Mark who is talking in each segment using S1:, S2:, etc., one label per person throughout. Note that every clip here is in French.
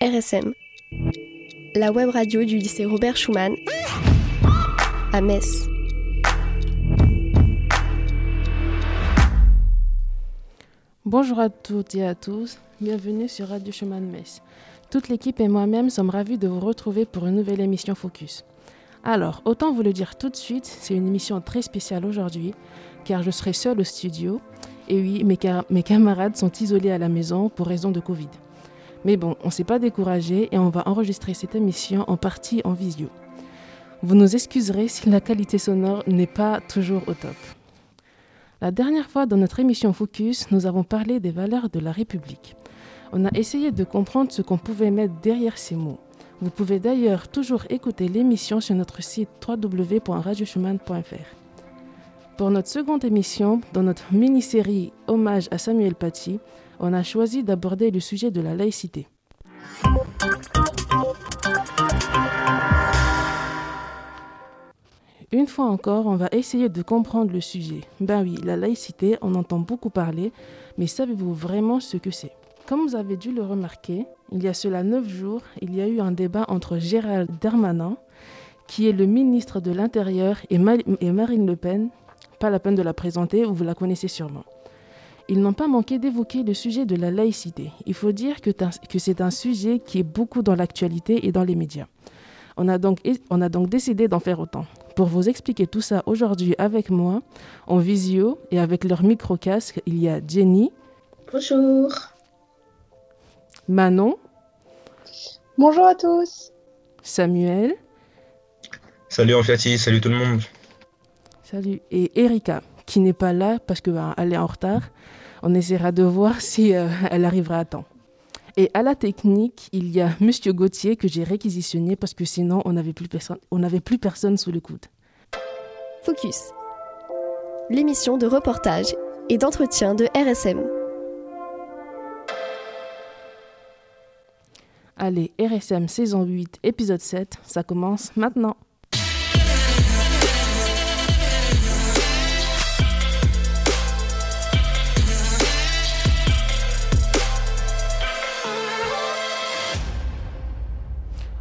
S1: RSM, la web radio du lycée Robert Schumann à Metz.
S2: Bonjour à toutes et à tous, bienvenue sur Radio Schumann Metz. Toute l'équipe et moi-même sommes ravis de vous retrouver pour une nouvelle émission Focus. Alors, autant vous le dire tout de suite, c'est une émission très spéciale aujourd'hui, car je serai seule au studio, et oui, mes camarades sont isolés à la maison pour raison de Covid. Mais bon, on ne s'est pas découragé et on va enregistrer cette émission en partie en visio. Vous nous excuserez si la qualité sonore n'est pas toujours au top. La dernière fois dans notre émission Focus, nous avons parlé des valeurs de la République. On a essayé de comprendre ce qu'on pouvait mettre derrière ces mots. Vous pouvez d'ailleurs toujours écouter l'émission sur notre site www.radioschumann.fr. Pour notre seconde émission, dans notre mini-série Hommage à Samuel Paty, on a choisi d'aborder le sujet de la laïcité. Une fois encore, on va essayer de comprendre le sujet. Ben oui, la laïcité, on entend beaucoup parler, mais savez-vous vraiment ce que c'est? Comme vous avez dû le remarquer, il y a cela neuf jours, il y a eu un débat entre Gérald Darmanin, qui est le ministre de l'Intérieur, et, Marine Le Pen. Pas la peine de la présenter, vous la connaissez sûrement ils n'ont pas manqué d'évoquer le sujet de la laïcité. Il faut dire que, c'est un sujet qui est beaucoup dans l'actualité et dans les médias. On a donc, on a donc décidé d'en faire autant. Pour vous expliquer tout ça aujourd'hui avec moi, en visio et avec leur micro-casque, il y a Jenny.
S3: Bonjour.
S2: Manon.
S4: Bonjour à tous.
S2: Samuel.
S5: Salut Anfiati, salut tout le monde.
S2: Salut. Et Erika, qui n'est pas là parce qu'elle ben, est en retard. On essaiera de voir si euh, elle arrivera à temps. Et à la technique, il y a Monsieur Gauthier que j'ai réquisitionné parce que sinon on n'avait plus, personne, plus personne sous le coude.
S1: Focus. L'émission de reportage et d'entretien de RSM.
S2: Allez, RSM saison 8, épisode 7, ça commence maintenant.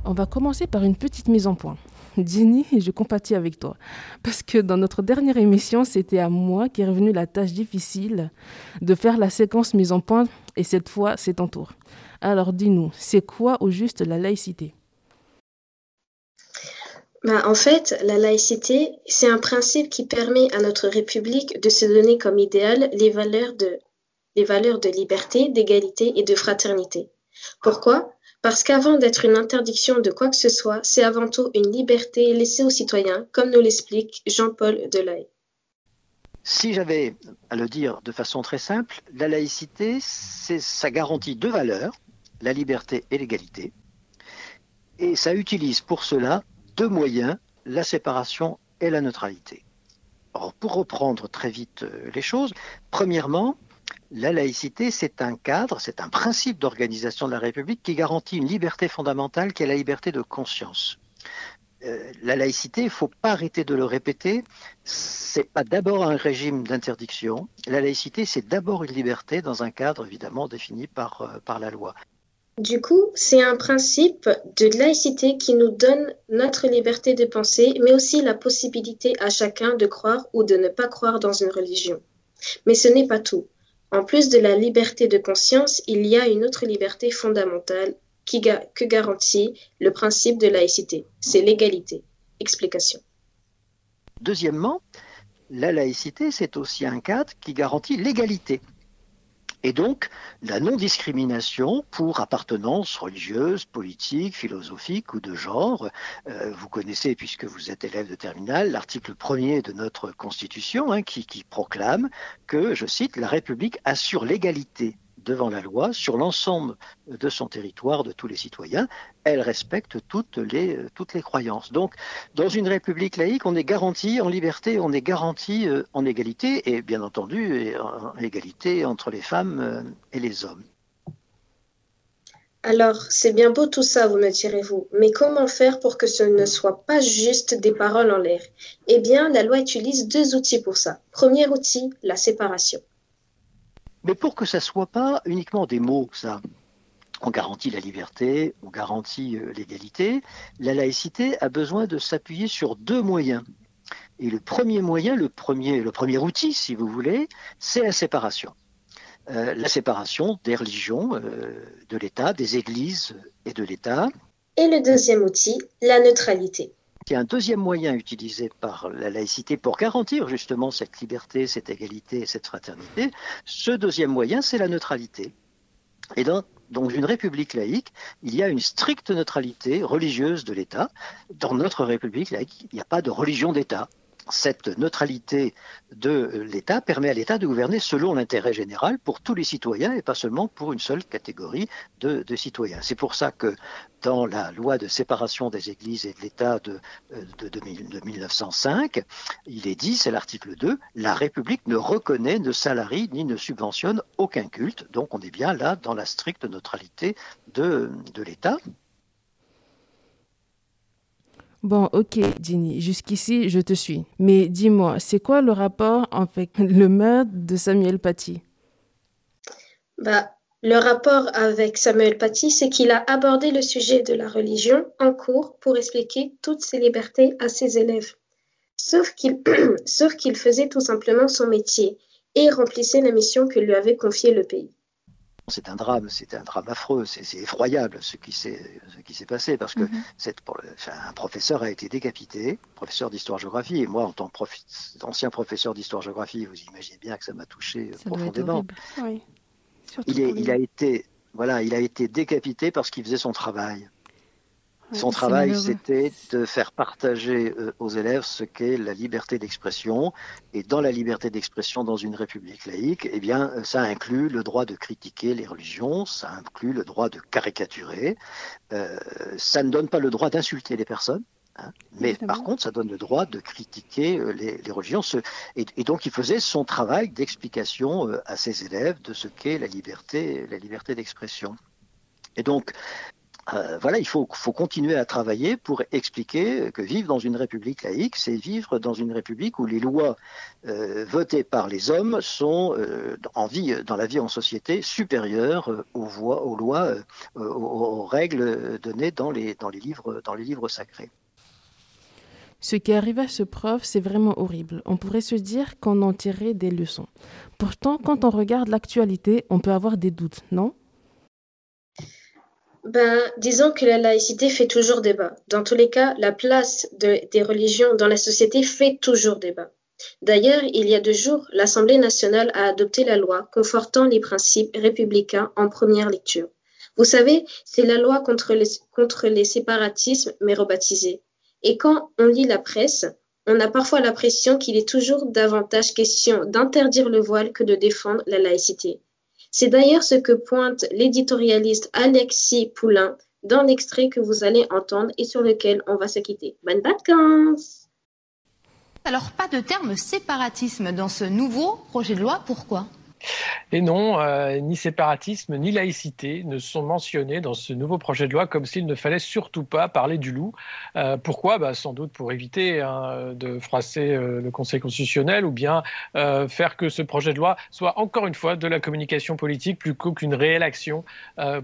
S2: On va commencer par une petite mise en point. Jenny, je compatis avec toi. Parce que dans notre dernière émission, c'était à moi qui est revenue la tâche difficile de faire la séquence mise en point. Et cette fois, c'est ton tour. Alors dis-nous, c'est quoi au juste la laïcité?
S3: Bah, En fait, la laïcité, c'est un principe qui permet à notre République de se donner comme idéal les valeurs de liberté, d'égalité et de fraternité. Pourquoi? Parce qu'avant d'être une interdiction de quoi que ce soit, c'est avant tout une liberté laissée aux citoyens, comme nous l'explique Jean-Paul Delahaye.
S6: Si j'avais à le dire de façon très simple, la laïcité, c'est ça garantit deux valeurs, la liberté et l'égalité, et ça utilise pour cela deux moyens, la séparation et la neutralité. Alors, pour reprendre très vite euh, les choses, premièrement, la laïcité, c'est un cadre, c'est un principe d'organisation de la République qui garantit une liberté fondamentale qui est la liberté de conscience. Euh, la laïcité, il ne faut pas arrêter de le répéter, c'est pas d'abord un régime d'interdiction. La laïcité, c'est d'abord une liberté dans un cadre évidemment défini euh, par la loi.
S3: Du coup, c'est un principe de laïcité qui nous donne notre liberté de penser, mais aussi la possibilité à chacun de croire ou de ne pas croire dans une religion. Mais ce n'est pas tout. En plus de la liberté de conscience, il y a une autre liberté fondamentale que garantit le principe de laïcité, c'est l'égalité. Explication.
S6: Deuxièmement, la laïcité, c'est aussi un cadre qui garantit l'égalité et donc la non-discrimination pour appartenance religieuse, politique, philosophique ou de genre. Euh, vous connaissez, puisque vous êtes élève de terminale, l'article premier de notre Constitution hein, qui proclame que, je cite, la République assure l'égalité devant la loi sur l'ensemble de son territoire, de tous les citoyens. Elle respecte toutes les, toutes les croyances. Donc, dans une république laïque, on est garanti en liberté, on est garanti euh, en égalité, et bien entendu, en égalité entre les femmes euh, et les hommes.
S3: Alors, c'est bien beau tout ça, vous me direz-vous, mais comment faire pour que ce ne soit pas juste des paroles en l'air? Eh bien, la loi utilise deux outils pour ça. Premier outil, la séparation.
S6: Mais pour que ça soit pas uniquement des mots, ça, on garantit la liberté, on garantit euh, l'égalité. La laïcité a besoin de s'appuyer sur deux moyens. Et le premier moyen, le premier, le premier outil, si vous voulez, c'est la séparation. Euh, la séparation des religions, euh, de l'État, des églises et de l'État.
S3: Et le deuxième outil, la neutralité.
S6: Y a un deuxième moyen utilisé par la laïcité pour garantir justement cette liberté, cette égalité, cette fraternité. Ce deuxième moyen, c'est la neutralité. Et dans, dans une république laïque, il y a une stricte neutralité religieuse de l'État. Dans notre république laïque, il n'y a pas de religion d'État cette neutralité de l'État permet à l'État de gouverner selon l'intérêt général pour tous les citoyens et pas seulement pour une seule catégorie de, citoyens. C'est pour ça que dans la loi de séparation des églises et de l'État de, de, de, 1905, il est dit, c'est l'article 2, la République ne reconnaît, ne salarie ni ne subventionne aucun culte. Donc on est bien là dans la stricte neutralité de l'État.
S2: Bon, ok, Ginny, jusqu'ici, je te suis. Mais dis-moi, c'est quoi le rapport avec le meurtre de Samuel Paty?
S3: Bah, Le rapport avec Samuel Paty, c'est qu'il a abordé le sujet de la religion en cours pour expliquer toutes ses libertés à ses élèves. Sauf qu'il, sauf qu'il faisait tout simplement son métier et remplissait la mission que lui avait confiée le pays
S6: c'est un drame, c'est un drame affreux, c'est effroyable ce qui s'est passé parce que mhm. un professeur a été décapité, professeur d'histoire-géographie, et moi en tant qu'ancien professeur d'histoire-géographie, vous imaginez bien que ça m'a touché profondément. il, il, a été voilà, il a été décapité parce qu'il faisait son travail. Son travail, c'était de faire partager euh, aux élèves ce qu'est la liberté d'expression. Et dans la liberté d'expression dans une république laïque, eh bien, euh, ça inclut le droit de critiquer les religions, ça inclut le droit de caricaturer. Euh, ça ne donne pas le droit d'insulter les personnes. Hein, mais par contre, ça donne le droit de critiquer les, les religions. Et, et, donc, il faisait son travail d'explication à ses élèves de ce qu'est la liberté, la liberté d'expression. Et donc, euh, voilà, il faut, continuer à travailler pour expliquer que vivre dans une république laïque, c'est vivre dans une république où les lois euh, votées par les hommes sont euh, en vie, dans la vie en société supérieures aux, aux lois, aux, règles données dans les, dans les, livres, dans les livres sacrés.
S2: Ce qui arrive à ce prof, c'est vraiment horrible. On pourrait se dire qu'on en tirait des leçons. Pourtant, quand on regarde l'actualité, on peut avoir des doutes, non?
S3: Ben, disons que la laïcité fait toujours débat. Dans tous les cas, la place des religions dans la société fait toujours débat. D'ailleurs, il y a deux jours, l'Assemblée nationale a adopté la loi confortant les principes républicains en première lecture. Vous savez, c'est la loi contre les, contre les séparatismes, mais rebaptisée. Et quand on lit la presse, on a parfois l'impression qu'il est toujours davantage question d'interdire le voile que de défendre la laïcité. C'est d'ailleurs ce que pointe l'éditorialiste Alexis Poulain dans l'extrait que vous allez entendre et sur lequel on va se quitter. Bonnes vacances
S7: Alors, pas de terme séparatisme dans ce nouveau projet de loi, pourquoi?
S8: Et non, euh, ni séparatisme ni laïcité ne sont mentionnés dans ce nouveau projet de loi comme s'il ne fallait surtout pas parler du loup. Euh, pourquoi? Bah, Sans doute pour éviter hein, de froisser euh, le Conseil constitutionnel ou bien faire que ce projet de loi soit encore une fois de la communication politique plus qu'une réelle action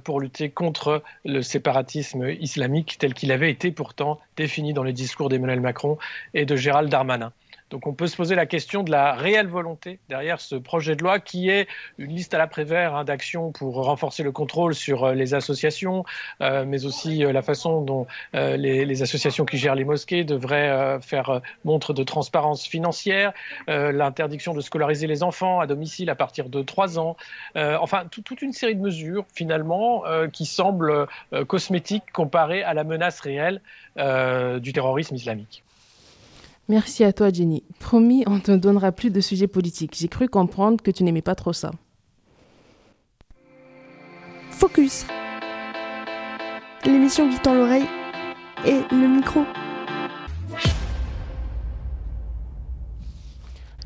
S8: pour lutter contre le séparatisme islamique tel qu'il avait été pourtant défini dans les discours d'Emmanuel Macron et de Gérald Darmanin. Donc on peut se poser la question de la réelle volonté derrière ce projet de loi qui est une liste à l'après-vert hein, d'actions pour renforcer le contrôle sur euh, les associations, euh, mais aussi euh, la façon dont les, associations qui gèrent les mosquées devraient faire montre de transparence financière, l'interdiction de scolariser les enfants à domicile à partir de 3 ans, enfin toute une série de mesures finalement qui semblent cosmétiques comparées à la menace réelle du terrorisme islamique.
S2: Merci à toi, Jenny. Promis, on ne te donnera plus de sujets politiques. J'ai cru comprendre que tu n'aimais pas trop ça.
S1: Focus. L'émission qui tend l'oreille et le micro.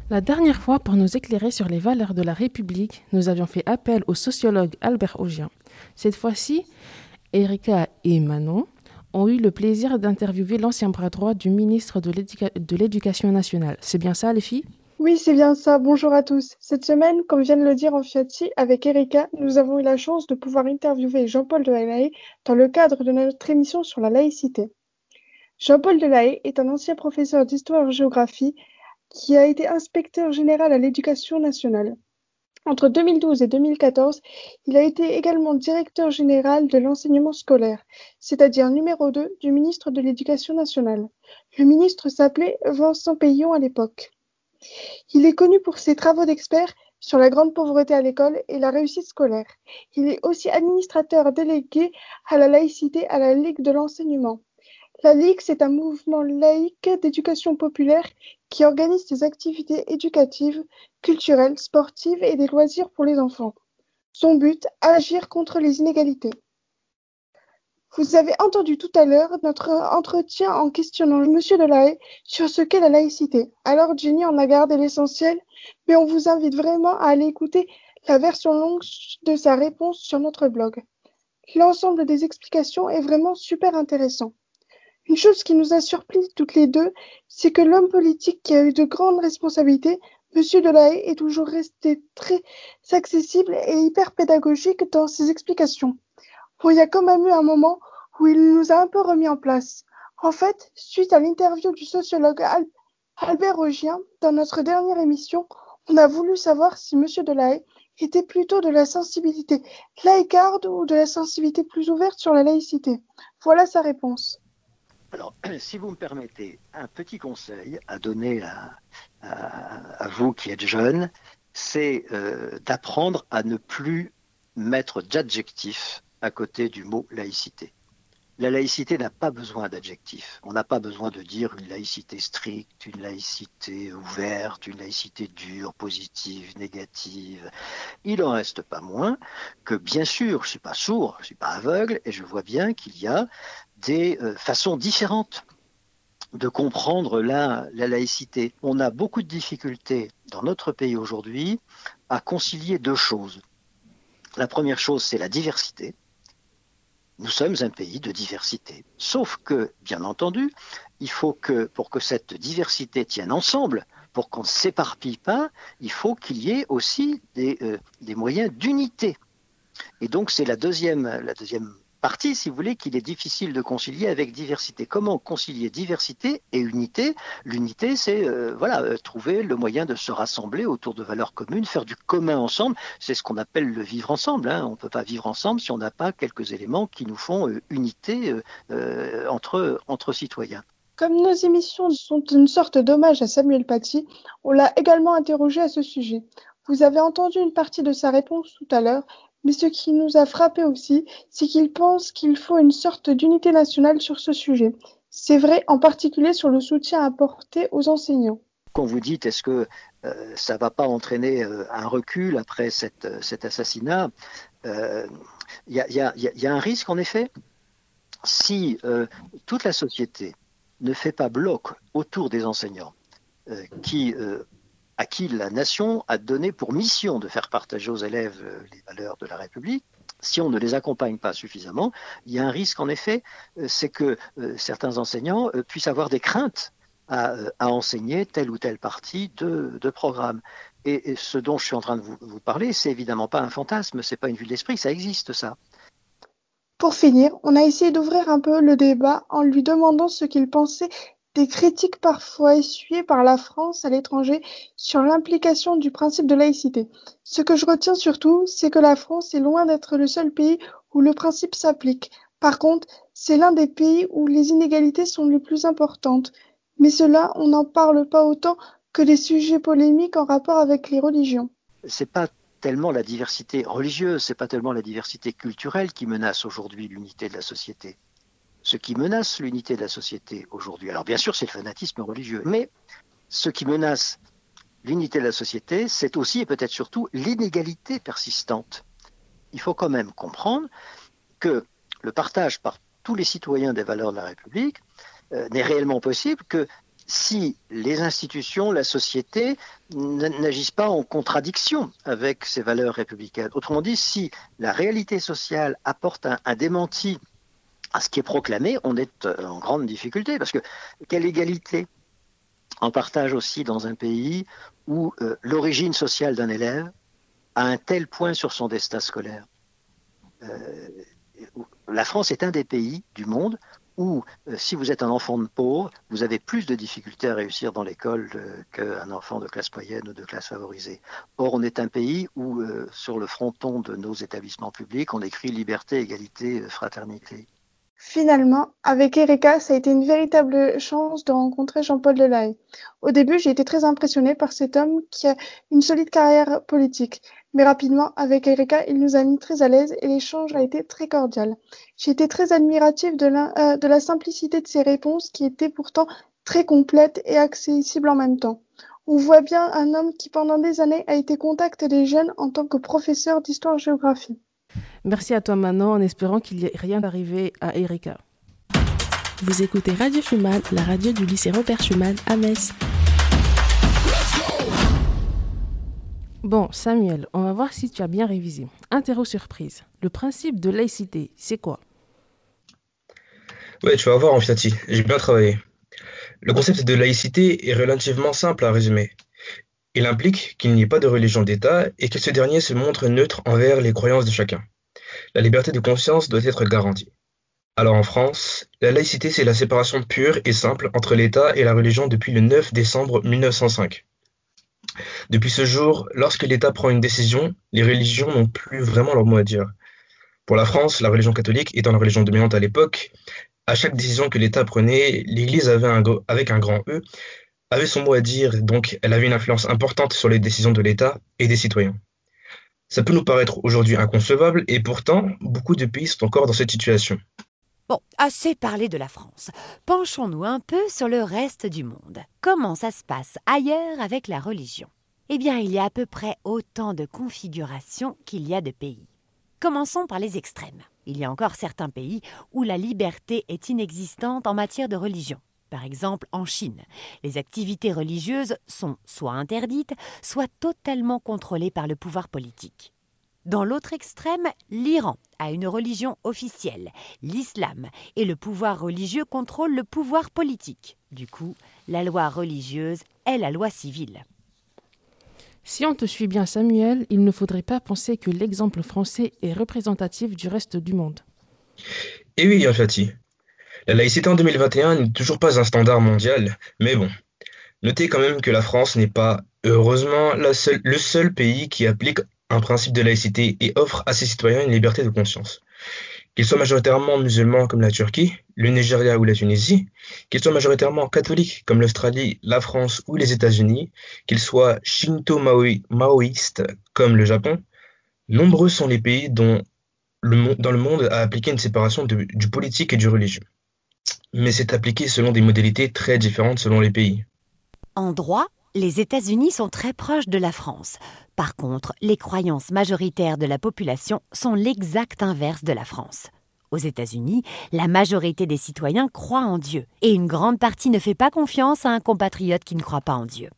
S2: La dernière fois, pour nous éclairer sur les valeurs de la République, nous avions fait appel au sociologue Albert Augien. Cette fois-ci, Erika et Manon ont eu le plaisir d'interviewer l'ancien bras droit du ministre de l'Éducation nationale. C'est bien ça, les filles?
S4: Oui, c'est bien ça. Bonjour à tous. Cette semaine, comme vient de le dire Enfiati, avec Erika, nous avons eu la chance de pouvoir interviewer Jean-Paul Delahaye dans le cadre de notre émission sur la laïcité. Jean-Paul Delahaye est un ancien professeur d'histoire-géographie qui a été inspecteur général à l'éducation nationale. Entre 2012 et 2014, il a été également directeur général de l'enseignement scolaire, c'est-à-dire numéro 2 du ministre de l'Éducation nationale. Le ministre s'appelait Vincent Payon à l'époque. Il est connu pour ses travaux d'expert sur la grande pauvreté à l'école et la réussite scolaire. Il est aussi administrateur délégué à la laïcité à la Ligue de l'enseignement. La Ligue, c'est un mouvement laïque d'éducation populaire qui organise des activités éducatives, culturelles, sportives et des loisirs pour les enfants. Son but, agir contre les inégalités. Vous avez entendu tout à l'heure notre entretien en questionnant Monsieur Delahaye sur ce qu'est la laïcité. Alors Jenny en a gardé l'essentiel, mais on vous invite vraiment à aller écouter la version longue de sa réponse sur notre blog. L'ensemble des explications est vraiment super intéressant. Une chose qui nous a surpris toutes les deux, c'est que l'homme politique qui a eu de grandes responsabilités, Monsieur Delahaye, est toujours resté très accessible et hyper pédagogique dans ses explications. Bon, il y a quand même eu un moment où il nous a un peu remis en place. En fait, suite à l'interview du sociologue Albert Rogien dans notre dernière émission, on a voulu savoir si M. Delahaye était plutôt de la sensibilité laïcarde ou de la sensibilité plus ouverte sur la laïcité. Voilà sa réponse.
S6: Alors, si vous me permettez, un petit conseil à donner à, vous qui êtes jeunes, c'est euh, d'apprendre à ne plus mettre d'adjectifs à côté du mot laïcité. La laïcité n'a pas besoin d'adjectifs. On n'a pas besoin de dire une laïcité stricte, une laïcité ouverte, une laïcité dure, positive, négative. Il en reste pas moins que, bien sûr, je suis pas sourd, je suis pas aveugle, et je vois bien qu'il y a des euh, façons différentes de comprendre la laïcité. On a beaucoup de difficultés dans notre pays aujourd'hui à concilier deux choses. La première chose, c'est la diversité nous sommes un pays de diversité. Sauf que, bien entendu, il faut que, pour que cette diversité tienne ensemble, pour qu'on ne s'éparpille pas, il faut qu'il y ait aussi des, euh, moyens d'unité. Et donc, c'est la deuxième partie, si vous voulez, qu'il est difficile de concilier avec diversité. Comment concilier diversité et unité? L'unité, c'est euh, voilà, euh, trouver le moyen de se rassembler autour de valeurs communes, faire du commun ensemble. C'est ce qu'on appelle le vivre ensemble. Hein. On ne peut pas vivre ensemble si on n'a pas quelques éléments qui nous font euh, unité entre, entre citoyens.
S4: Comme nos émissions sont une sorte d'hommage à Samuel Paty, on l'a également interrogé à ce sujet. Vous avez entendu une partie de sa réponse tout à l'heure, mais ce qui nous a frappé aussi, c'est qu'il pense qu'il faut une sorte d'unité nationale sur ce sujet. C'est vrai en particulier sur le soutien apporté aux enseignants.
S6: Quand vous dites est-ce que euh, ça ne va pas entraîner euh, un recul après euh, cet assassinat, il y, a un risque en effet? Si toute la société ne fait pas bloc autour des enseignants qui à qui la nation a donné pour mission de faire partager aux élèves euh, les valeurs de la République, si on ne les accompagne pas suffisamment, il y a un risque en effet, euh, c'est que euh, certains enseignants puissent avoir des craintes à, enseigner telle ou telle partie de, programme. Et, ce dont je suis en train de vous, vous parler, c'est évidemment pas un fantasme, c'est pas une vue d'esprit, ça existe ça.
S4: Pour finir, on a essayé d'ouvrir un peu le débat en lui demandant ce qu'il pensait des critiques parfois essuyées par la France à l'étranger sur l'implication du principe de laïcité. Ce que je retiens surtout, c'est que la France est loin d'être le seul pays où le principe s'applique. Par contre, c'est l'un des pays où les inégalités sont les plus importantes. Mais cela, on n'en parle pas autant que des sujets polémiques en rapport avec les religions.
S6: C'est pas tellement la diversité religieuse, c'est pas tellement la diversité culturelle qui menace aujourd'hui l'unité de la société ce qui menace l'unité de la société aujourd'hui. Alors bien sûr, c'est le fanatisme religieux, mais ce qui menace l'unité de la société, c'est aussi et peut-être surtout l'inégalité persistante. Il faut quand même comprendre que le partage par tous les citoyens des valeurs de la République euh, n'est réellement possible que si les institutions, la société n'agissent pas en contradiction avec ces valeurs républicaines. Autrement dit, si la réalité sociale apporte un démenti à ce qui est proclamé, on est euh, en grande difficulté parce que quelle égalité en partage aussi dans un pays où euh, l'origine sociale d'un élève a un tel point sur son destin scolaire. Euh, la France est un des pays du monde où, si vous êtes un enfant de pauvre, vous avez plus de difficultés à réussir dans l'école qu'un enfant de classe moyenne ou de classe favorisée. Or, on est un pays où, sur le fronton de nos établissements publics, on écrit liberté, égalité, fraternité.
S4: Finalement, avec Erika, ça a été une véritable chance de rencontrer Jean-Paul Delahaye. Au début, j'ai été très impressionnée par cet homme qui a une solide carrière politique. Mais rapidement, avec Erika, il nous a mis très à l'aise et l'échange a été très cordial. J'ai été très admirative de la, euh, de la simplicité de ses réponses qui étaient pourtant très complètes et accessibles en même temps. On voit bien un homme qui pendant des années a été contact des jeunes en tant que professeur d'histoire-géographie.
S2: Merci à toi Manon, en espérant qu'il n'y ait rien d'arrivé à Erika.
S1: Vous écoutez Radio Schumann, la radio du lycée Robert Schumann à Metz.
S2: Bon, Samuel, on va voir si tu as bien révisé. Interro surprise. Le principe de laïcité, c'est quoi?
S5: Ouais, tu vas voir, Amphitati, j'ai bien travaillé. Le concept de laïcité est relativement simple à résumer. Il implique qu'il n'y ait pas de religion d'État et que ce dernier se montre neutre envers les croyances de chacun. La liberté de conscience doit être garantie. Alors en France, la laïcité c'est la séparation pure et simple entre l'État et la religion depuis le 9 décembre 1905. Depuis ce jour, lorsque l'État prend une décision, les religions n'ont plus vraiment leur mot à dire. Pour la France, la religion catholique étant la religion dominante à l'époque, à chaque décision que l'État prenait, l'Église avait un, avec un grand E avait son mot à dire, donc elle avait une influence importante sur les décisions de l'État et des citoyens. Ça peut nous paraître aujourd'hui inconcevable, et pourtant, beaucoup de pays sont encore dans cette situation.
S9: Bon, assez parlé de la France. Penchons-nous un peu sur le reste du monde. Comment ça se passe ailleurs avec la religion? Eh bien, il y a à peu près autant de configurations qu'il y a de pays. Commençons par les extrêmes. Il y a encore certains pays où la liberté est inexistante en matière de religion. Par exemple, en Chine, les activités religieuses sont soit interdites, soit totalement contrôlées par le pouvoir politique. Dans l'autre extrême, l'Iran a une religion officielle, l'islam, et le pouvoir religieux contrôle le pouvoir politique. Du coup, la loi religieuse est la loi civile.
S2: Si on te suit bien, Samuel, il ne faudrait pas penser que l'exemple français est représentatif du reste du monde.
S5: Eh oui, Yafati, la laïcité en 2021 n'est toujours pas un standard mondial, mais bon. Notez quand même que la France n'est pas, heureusement, le seul pays qui applique un principe de laïcité et offre à ses citoyens une liberté de conscience. Qu'ils soient majoritairement musulmans comme la Turquie, le Nigeria ou la Tunisie, qu'ils soient majoritairement catholiques comme l'Australie, la France ou les États-Unis, qu'ils soient shinto-maoïstes comme le Japon, nombreux sont les pays dont le, dans le monde a appliqué une séparation du politique et du religieux mais c'est appliqué selon des modalités très différentes selon les pays.
S9: En droit, les États-Unis sont très proches de la France. Par contre, les croyances majoritaires de la population sont l'exact inverse de la France. Aux États-Unis, la majorité des citoyens croient en Dieu, et une grande partie ne fait pas confiance à un compatriote qui ne croit pas en Dieu.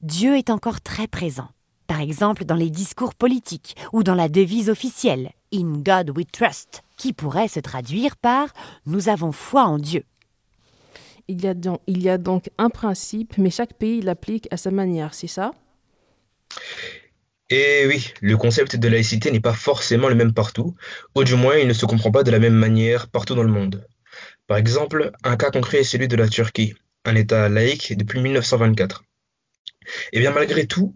S9: Dieu est encore très présent, par exemple dans les discours politiques ou dans la devise officielle In God we trust, qui pourrait se traduire par Nous avons foi en Dieu.
S2: Il y, a donc, il y a donc un principe, mais chaque pays l'applique à sa manière, c'est ça?
S5: Et oui, le concept de laïcité n'est pas forcément le même partout, ou du moins il ne se comprend pas de la même manière partout dans le monde. Par exemple, un cas concret est celui de la Turquie, un État laïque depuis 1924. Et bien malgré tout,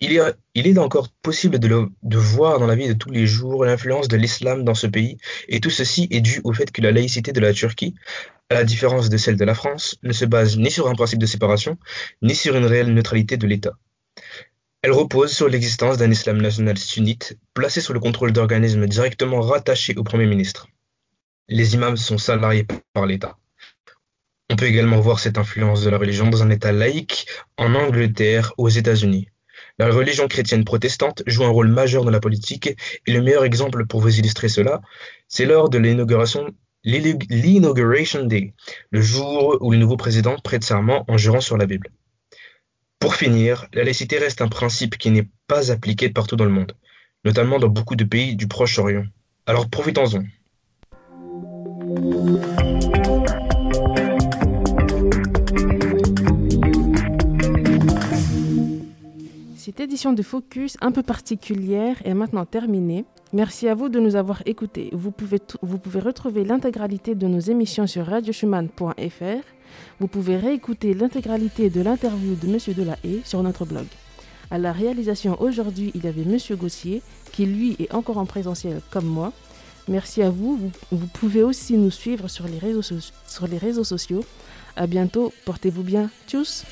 S5: il est, encore possible de, de voir dans la vie de tous les jours l'influence de l'islam dans ce pays, et tout ceci est dû au fait que la laïcité de la Turquie à la différence de celle de la France, ne se base ni sur un principe de séparation, ni sur une réelle neutralité de l'État. Elle repose sur l'existence d'un islam national sunnite placé sous le contrôle d'organismes directement rattachés au Premier ministre. Les imams sont salariés par l'État. On peut également voir cette influence de la religion dans un État laïque en Angleterre, aux États-Unis. La religion chrétienne protestante joue un rôle majeur dans la politique et le meilleur exemple pour vous illustrer cela, c'est lors de l'inauguration Day, le jour où le nouveau président prête serment en jurant sur la Bible. Pour finir, la laïcité reste un principe qui n'est pas appliqué partout dans le monde, notamment dans beaucoup de pays du Proche-Orient. Alors profitons-en.
S2: Cette édition de Focus un peu particulière est maintenant terminée. Merci à vous de nous avoir écoutés. Vous pouvez, vous pouvez retrouver l'intégralité de nos émissions sur radioschumann.fr. Vous pouvez réécouter l'intégralité de l'interview de M. Delahaye sur notre blog. À la réalisation aujourd'hui, il y avait M. Gossier, qui lui est encore en présentiel comme moi. Merci à vous. vous. vous. pouvez aussi nous suivre sur les réseaux, sur les réseaux sociaux. À bientôt. Portez-vous bien. Tchuss